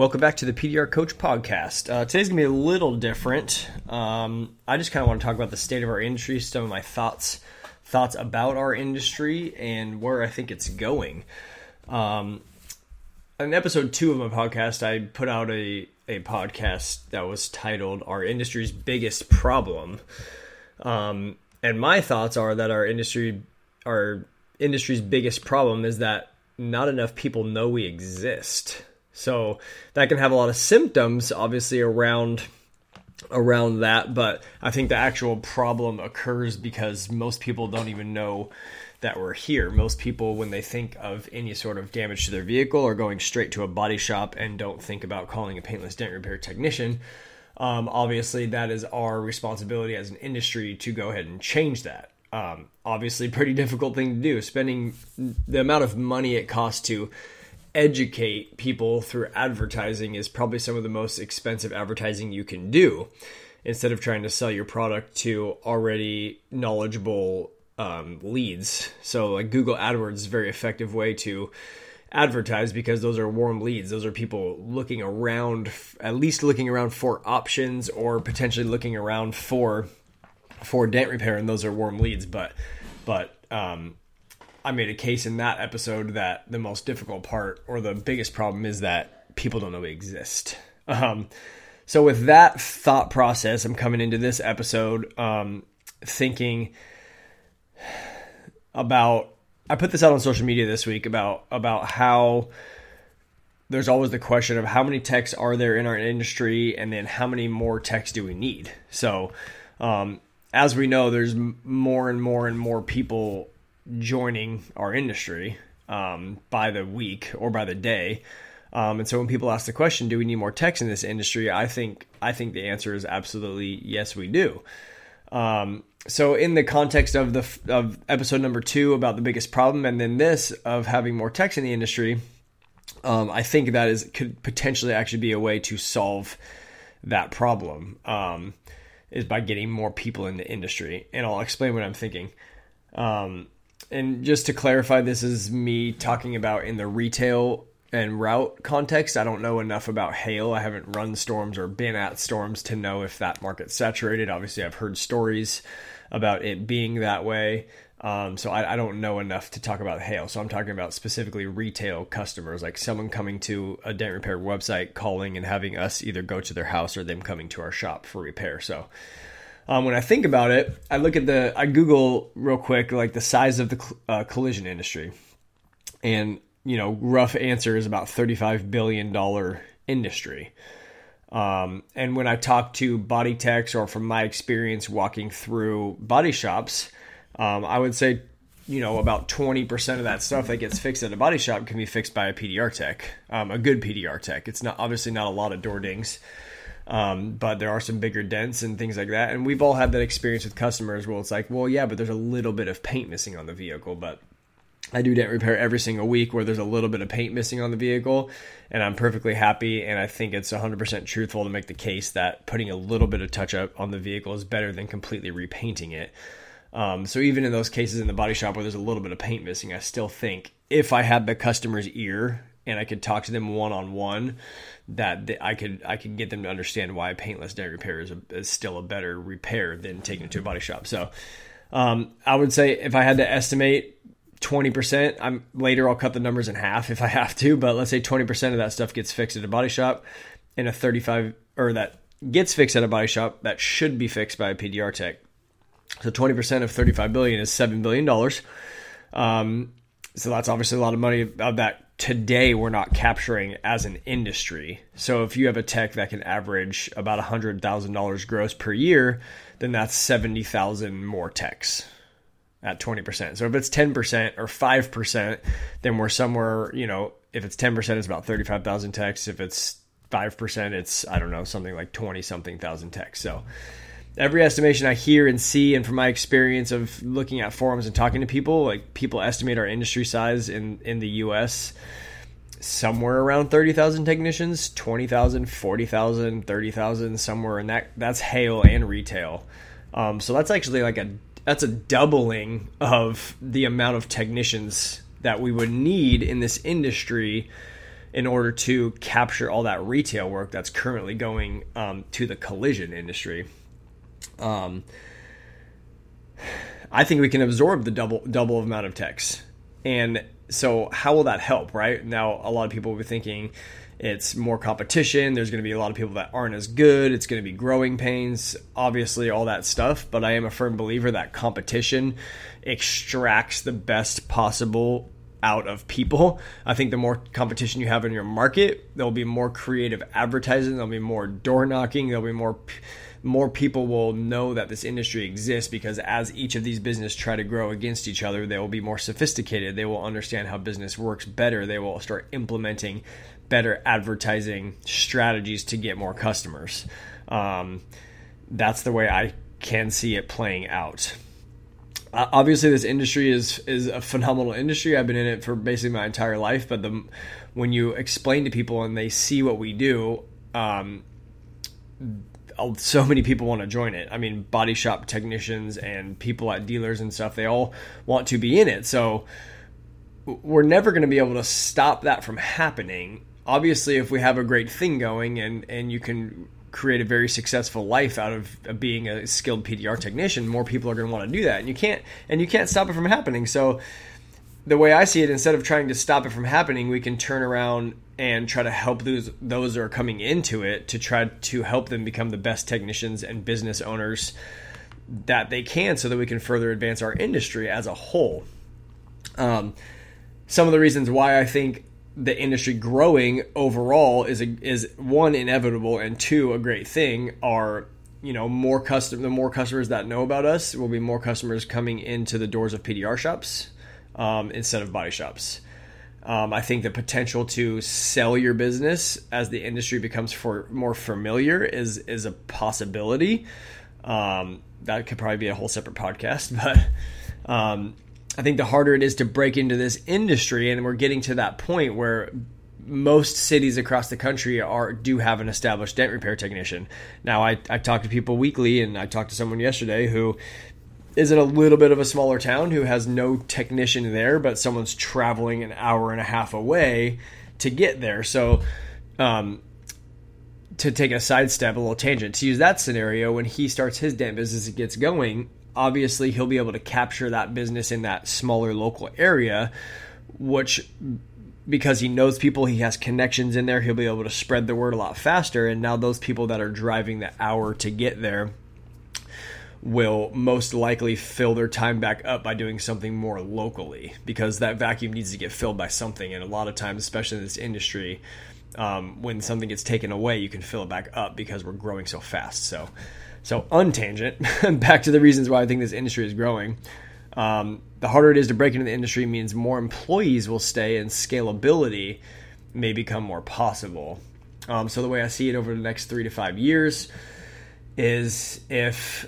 Welcome back to the PDR Coach Podcast. Uh, today's gonna be a little different. Um, I just kind of want to talk about the state of our industry, some of my thoughts, thoughts about our industry, and where I think it's going. Um, in episode two of my podcast, I put out a a podcast that was titled "Our Industry's Biggest Problem," um, and my thoughts are that our industry, our industry's biggest problem, is that not enough people know we exist. So that can have a lot of symptoms, obviously around around that, but I think the actual problem occurs because most people don't even know that we're here. Most people, when they think of any sort of damage to their vehicle, are going straight to a body shop and don't think about calling a paintless dent repair technician. Um, obviously, that is our responsibility as an industry to go ahead and change that. Um, obviously, pretty difficult thing to do. Spending the amount of money it costs to educate people through advertising is probably some of the most expensive advertising you can do instead of trying to sell your product to already knowledgeable um, leads. So, like Google AdWords is a very effective way to advertise because those are warm leads. Those are people looking around, at least looking around for options or potentially looking around for for dent repair, and those are warm leads. But but um, I made a case in that episode that the most difficult part or the biggest problem is that people don't know we exist. Um, so with that thought process, I'm coming into this episode um, thinking about. I put this out on social media this week about about how there's always the question of how many techs are there in our industry, and then how many more techs do we need. So, um, as we know, there's more and more and more people joining our industry um, by the week or by the day. Um, and so when people ask the question, do we need more techs in this industry? I think I think the answer is absolutely yes, we do. Um, so in the context of the of episode number two about the biggest problem, and then this of having more techs in the industry, um, I think that is could potentially actually be a way to solve that problem. Um, is by getting more people in the industry, and I'll explain what I'm thinking. Um, and just to clarify, this is me talking about in the retail and route context. I don't know enough about hail. I haven't run storms or been at storms to know if that market's saturated. Obviously, I've heard stories about it being that way. Um, so I, I, don't know enough to talk about hail. So I'm talking about specifically retail customers, like someone coming to a dent repair website, calling and having us either go to their house or them coming to our shop for repair. So um, when I think about it, I look at the I Google real quick like the size of the uh, collision industry, and you know, rough answer is about thirty five billion dollar industry. Um, and when I talk to body techs or from my experience walking through body shops, um, I would say, you know, about 20% of that stuff that gets fixed at a body shop can be fixed by a PDR tech, um, a good PDR tech. It's not obviously not a lot of door dings. Um, but there are some bigger dents and things like that. And we've all had that experience with customers where it's like, well, yeah, but there's a little bit of paint missing on the vehicle. But I do dent repair every single week where there's a little bit of paint missing on the vehicle, and I'm perfectly happy. And I think it's 100% truthful to make the case that putting a little bit of touch up on the vehicle is better than completely repainting it. Um, so even in those cases in the body shop where there's a little bit of paint missing, I still think if I had the customer's ear and I could talk to them one on one, that I could I could get them to understand why paintless dent repair is, a, is still a better repair than taking it to a body shop. So um, I would say if I had to estimate 20%, I'm later I'll cut the numbers in half if I have to, but let's say 20% of that stuff gets fixed at a body shop and a 35 or that gets fixed at a body shop that should be fixed by a PDR tech. So 20% of 35 billion is 7 billion dollars. Um, so that's obviously a lot of money of that today we're not capturing as an industry. So if you have a tech that can average about $100,000 gross per year, then that's 70,000 more techs at 20%. So if it's 10% or 5%, then we're somewhere, you know, if it's 10%, it's about 35,000 techs. If it's 5%, it's, I don't know, something like 20 something thousand techs. So every estimation I hear and see, and from my experience of looking at forums and talking to people, like people estimate our industry size in, in the US somewhere around 30,000 technicians, 20,000, 40,000, 30,000, somewhere and that. That's hail and retail. Um, so that's actually like a that's a doubling of the amount of technicians that we would need in this industry in order to capture all that retail work that's currently going um, to the collision industry. Um, I think we can absorb the double double amount of techs, and so how will that help? Right now, a lot of people will be thinking it's more competition. There's going to be a lot of people that aren't as good. It's going to be growing pains, obviously, all that stuff. But I am a firm believer that competition extracts the best possible out of people. I think the more competition you have in your market, there'll be more creative advertising, there'll be more door knocking, there'll be more more people will know that this industry exists because as each of these businesses try to grow against each other, they will be more sophisticated. They will understand how business works better. They will start implementing better advertising strategies to get more customers. Um, that's the way I can see it playing out. Obviously, this industry is is a phenomenal industry. I've been in it for basically my entire life. But the when you explain to people and they see what we do, um, so many people want to join it. I mean, body shop technicians and people at dealers and stuff, they all want to be in it. So we're never going to be able to stop that from happening. Obviously, if we have a great thing going and and you can create a very successful life out of, being a skilled PDR technician, more people are going to want to do that. And you can't and you can't stop it from happening. So the way I see it, instead of trying to stop it from happening, we can turn around and try to help those those that are coming into it to try to help them become the best technicians and business owners that they can, so that we can further advance our industry as a whole. Um, some of the reasons why I think the industry growing overall is a, is one inevitable and two a great thing are you know more custom the more customers that know about us will be more customers coming into the doors of PDR shops um, instead of body shops. Um, I think the potential to sell your business as the industry becomes for more familiar is is a possibility. Um, that could probably be a whole separate podcast, but um, I think the harder it is to break into this industry, and we're getting to that point where most cities across the country are do have an established dent repair technician. Now, I, I talk to people weekly, and I talked to someone yesterday who is in a little bit of a smaller town who has no technician there, but someone's traveling an hour and a half away to get there. So, um, to take a sidestep, a little tangent, to use that scenario, when he starts his dent business and gets going, obviously he'll be able to capture that business in that smaller local area, which because he knows people, he has connections in there, he'll be able to spread the word a lot faster. And now those people that are driving the hour to get there will most likely fill their time back up by doing something more locally because that vacuum needs to get filled by something. And a lot of times, especially in this industry, um, when something gets taken away, you can fill it back up because we're growing so fast. So, so untangent, back to the reasons why I think this industry is growing. Um, the harder it is to break into the industry means more employees will stay and scalability may become more possible. Um, so the way I see it over the next three to five years is if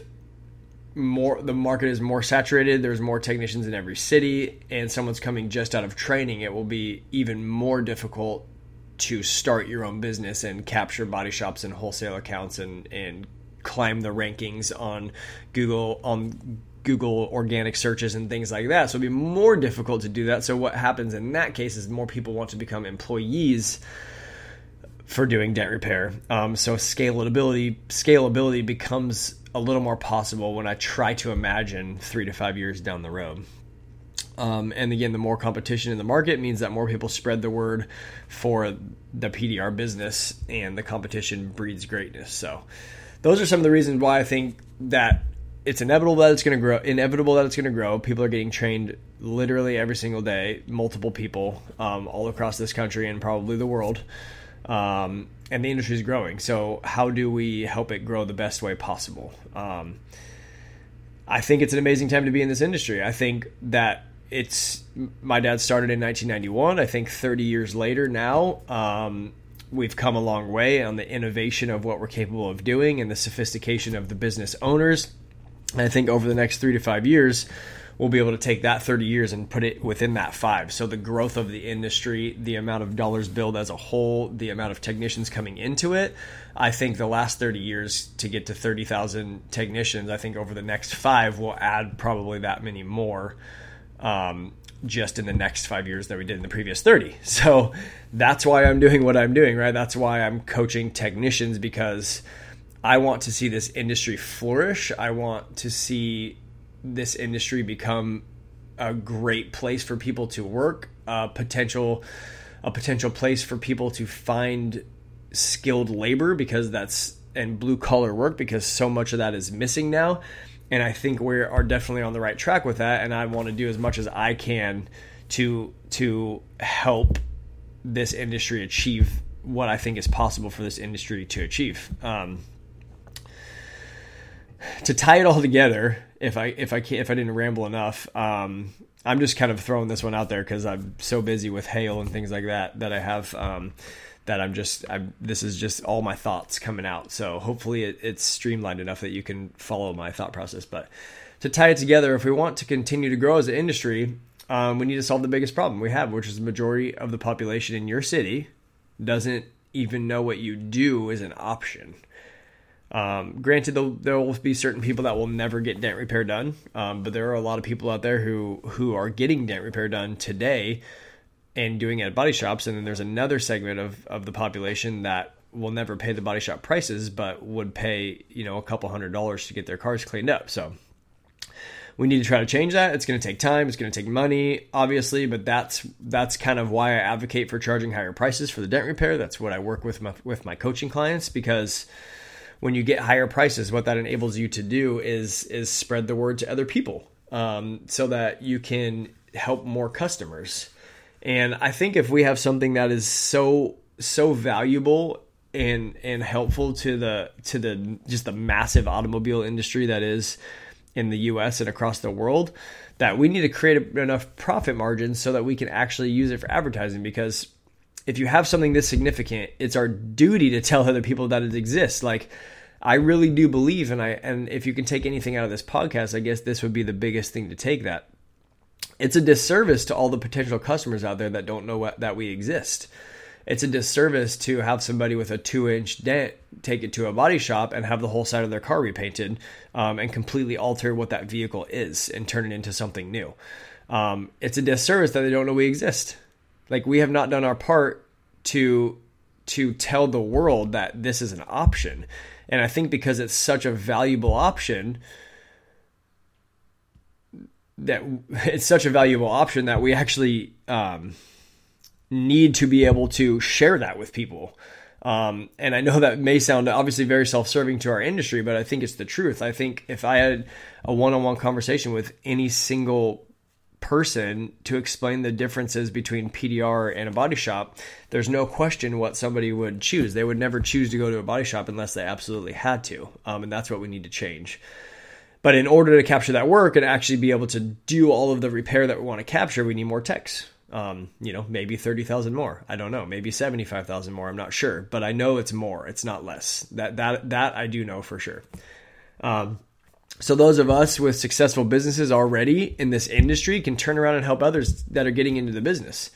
more the market is more saturated there's more technicians in every city and someone's coming just out of training it will be even more difficult to start your own business and capture body shops and wholesale accounts and and climb the rankings on Google on Google organic searches and things like that so it'd be more difficult to do that so what happens in that case is more people want to become employees for doing dent repair um, so scalability scalability becomes a little more possible when I try to imagine three to five years down the road. Um, and again, the more competition in the market means that more people spread the word for the PDR business, and the competition breeds greatness. So, those are some of the reasons why I think that it's inevitable that it's going to grow. Inevitable that it's going to grow. People are getting trained literally every single day, multiple people um, all across this country and probably the world. Um, and the industry is growing. So how do we help it grow the best way possible? Um, I think it's an amazing time to be in this industry. I think that it's my dad started in 1991. I think 30 years later now, um, we've come a long way on the innovation of what we're capable of doing and the sophistication of the business owners. And I think over the next three to five years, we'll be able to take that 30 years and put it within that five. So the growth of the industry, the amount of dollars billed as a whole, the amount of technicians coming into it, I think the last 30 years to get to 30,000 technicians, I think over the next five, we'll add probably that many more. Um, just in the next five years that we did in the previous 30. So that's why I'm doing what I'm doing, right? That's why I'm coaching technicians because I want to see this industry flourish. I want to see this industry become a great place for people to work, a potential a potential place for people to find skilled labor because that's and blue collar work because so much of that is missing now. And I think we are definitely on the right track with that. And I want to do as much as I can to to help this industry achieve what I think is possible for this industry to achieve. Um, to tie it all together, if I if I can't, if I didn't ramble enough, um, I'm just kind of throwing this one out there because I'm so busy with hail and things like that that I have um, that I'm just I'm, this is just all my thoughts coming out. So hopefully it, it's streamlined enough that you can follow my thought process. But to tie it together, if we want to continue to grow as an industry, um, we need to solve the biggest problem we have, which is the majority of the population in your city doesn't even know what you do is an option. Um, granted, there will be certain people that will never get dent repair done, um, but there are a lot of people out there who who are getting dent repair done today and doing it at body shops. And then there's another segment of of the population that will never pay the body shop prices, but would pay you know a couple hundred dollars to get their cars cleaned up. So we need to try to change that. It's going to take time. It's going to take money, obviously, but that's that's kind of why I advocate for charging higher prices for the dent repair. That's what I work with my, with my coaching clients because when you get higher prices, what that enables you to do is is spread the word to other people, um, so that you can help more customers. And I think if we have something that is so so valuable and and helpful to the to the just the massive automobile industry that is in the US and across the world that we need to create enough profit margins so that we can actually use it for advertising because if you have something this significant, it's our duty to tell other people that it exists. Like I really do believe, and I and if you can take anything out of this podcast, I guess this would be the biggest thing to take that. It's a disservice to all the potential customers out there that don't know what, that we exist. It's a disservice to have somebody with a two inch dent take it to a body shop and have the whole side of their car repainted um, and completely alter what that vehicle is and turn it into something new. Um, it's a disservice that they don't know we exist. Like we have not done our part to to tell the world that this is an option. And I think because it's such a valuable option, that it's such a valuable option that we actually um, need to be able to share that with people. Um, and I know that may sound obviously very self serving to our industry, but I think it's the truth. I think if I had a one on one conversation with any single person to explain the differences between PDR and a body shop, there's no question what somebody would choose. They would never choose to go to a body shop unless they absolutely had to. Um, and that's what we need to change. But in order to capture that work and actually be able to do all of the repair that we want to capture, we need more techs. Um, you know, maybe 30,000 more. I don't know. Maybe 75,000 more. I'm not sure, but I know it's more. It's not less. That, that, that I do know for sure. Um, so those of us with successful businesses already in this industry can turn around and help others that are getting into the business.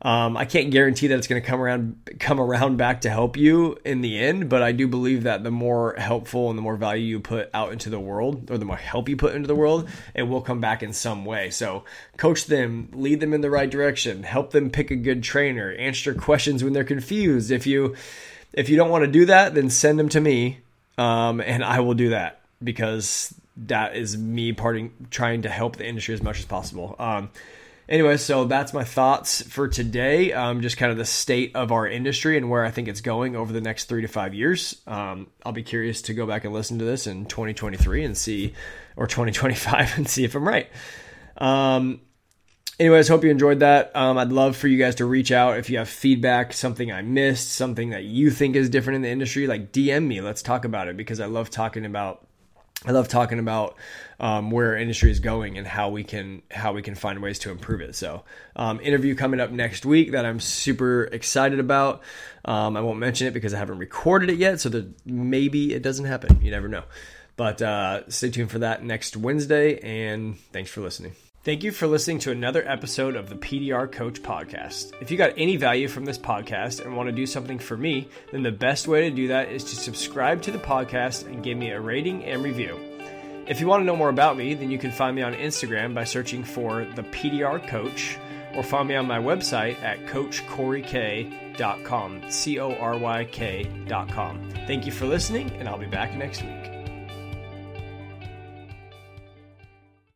Um, I can't guarantee that it's going to come around come around back to help you in the end, but I do believe that the more helpful and the more value you put out into the world, or the more help you put into the world, it will come back in some way. So coach them, lead them in the right direction, help them pick a good trainer, answer questions when they're confused. If you if you don't want to do that, then send them to me, um, and I will do that because that is me parting trying to help the industry as much as possible. Um, anyway, so that's my thoughts for today. Um, just kind of the state of our industry and where I think it's going over the next three to five years. Um, I'll be curious to go back and listen to this in 2023 and see, or 2025 and see if I'm right. Um, anyways, hope you enjoyed that. Um, I'd love for you guys to reach out if you have feedback, something I missed, something that you think is different in the industry. Like DM me, let's talk about it because I love talking about I love talking about um, where industry is going and how we can how we can find ways to improve it. So, um, interview coming up next week that I'm super excited about. Um, I won't mention it because I haven't recorded it yet, so that maybe it doesn't happen. You never know. But uh, stay tuned for that next Wednesday, and thanks for listening. Thank you for listening to another episode of the PDR Coach Podcast. If you got any value from this podcast and want to do something for me, then the best way to do that is to subscribe to the podcast and give me a rating and review. If you want to know more about me, then you can find me on Instagram by searching for the PDR Coach or find me on my website at coachcoryk.com, C O R Y K.com. Thank you for listening, and I'll be back next week.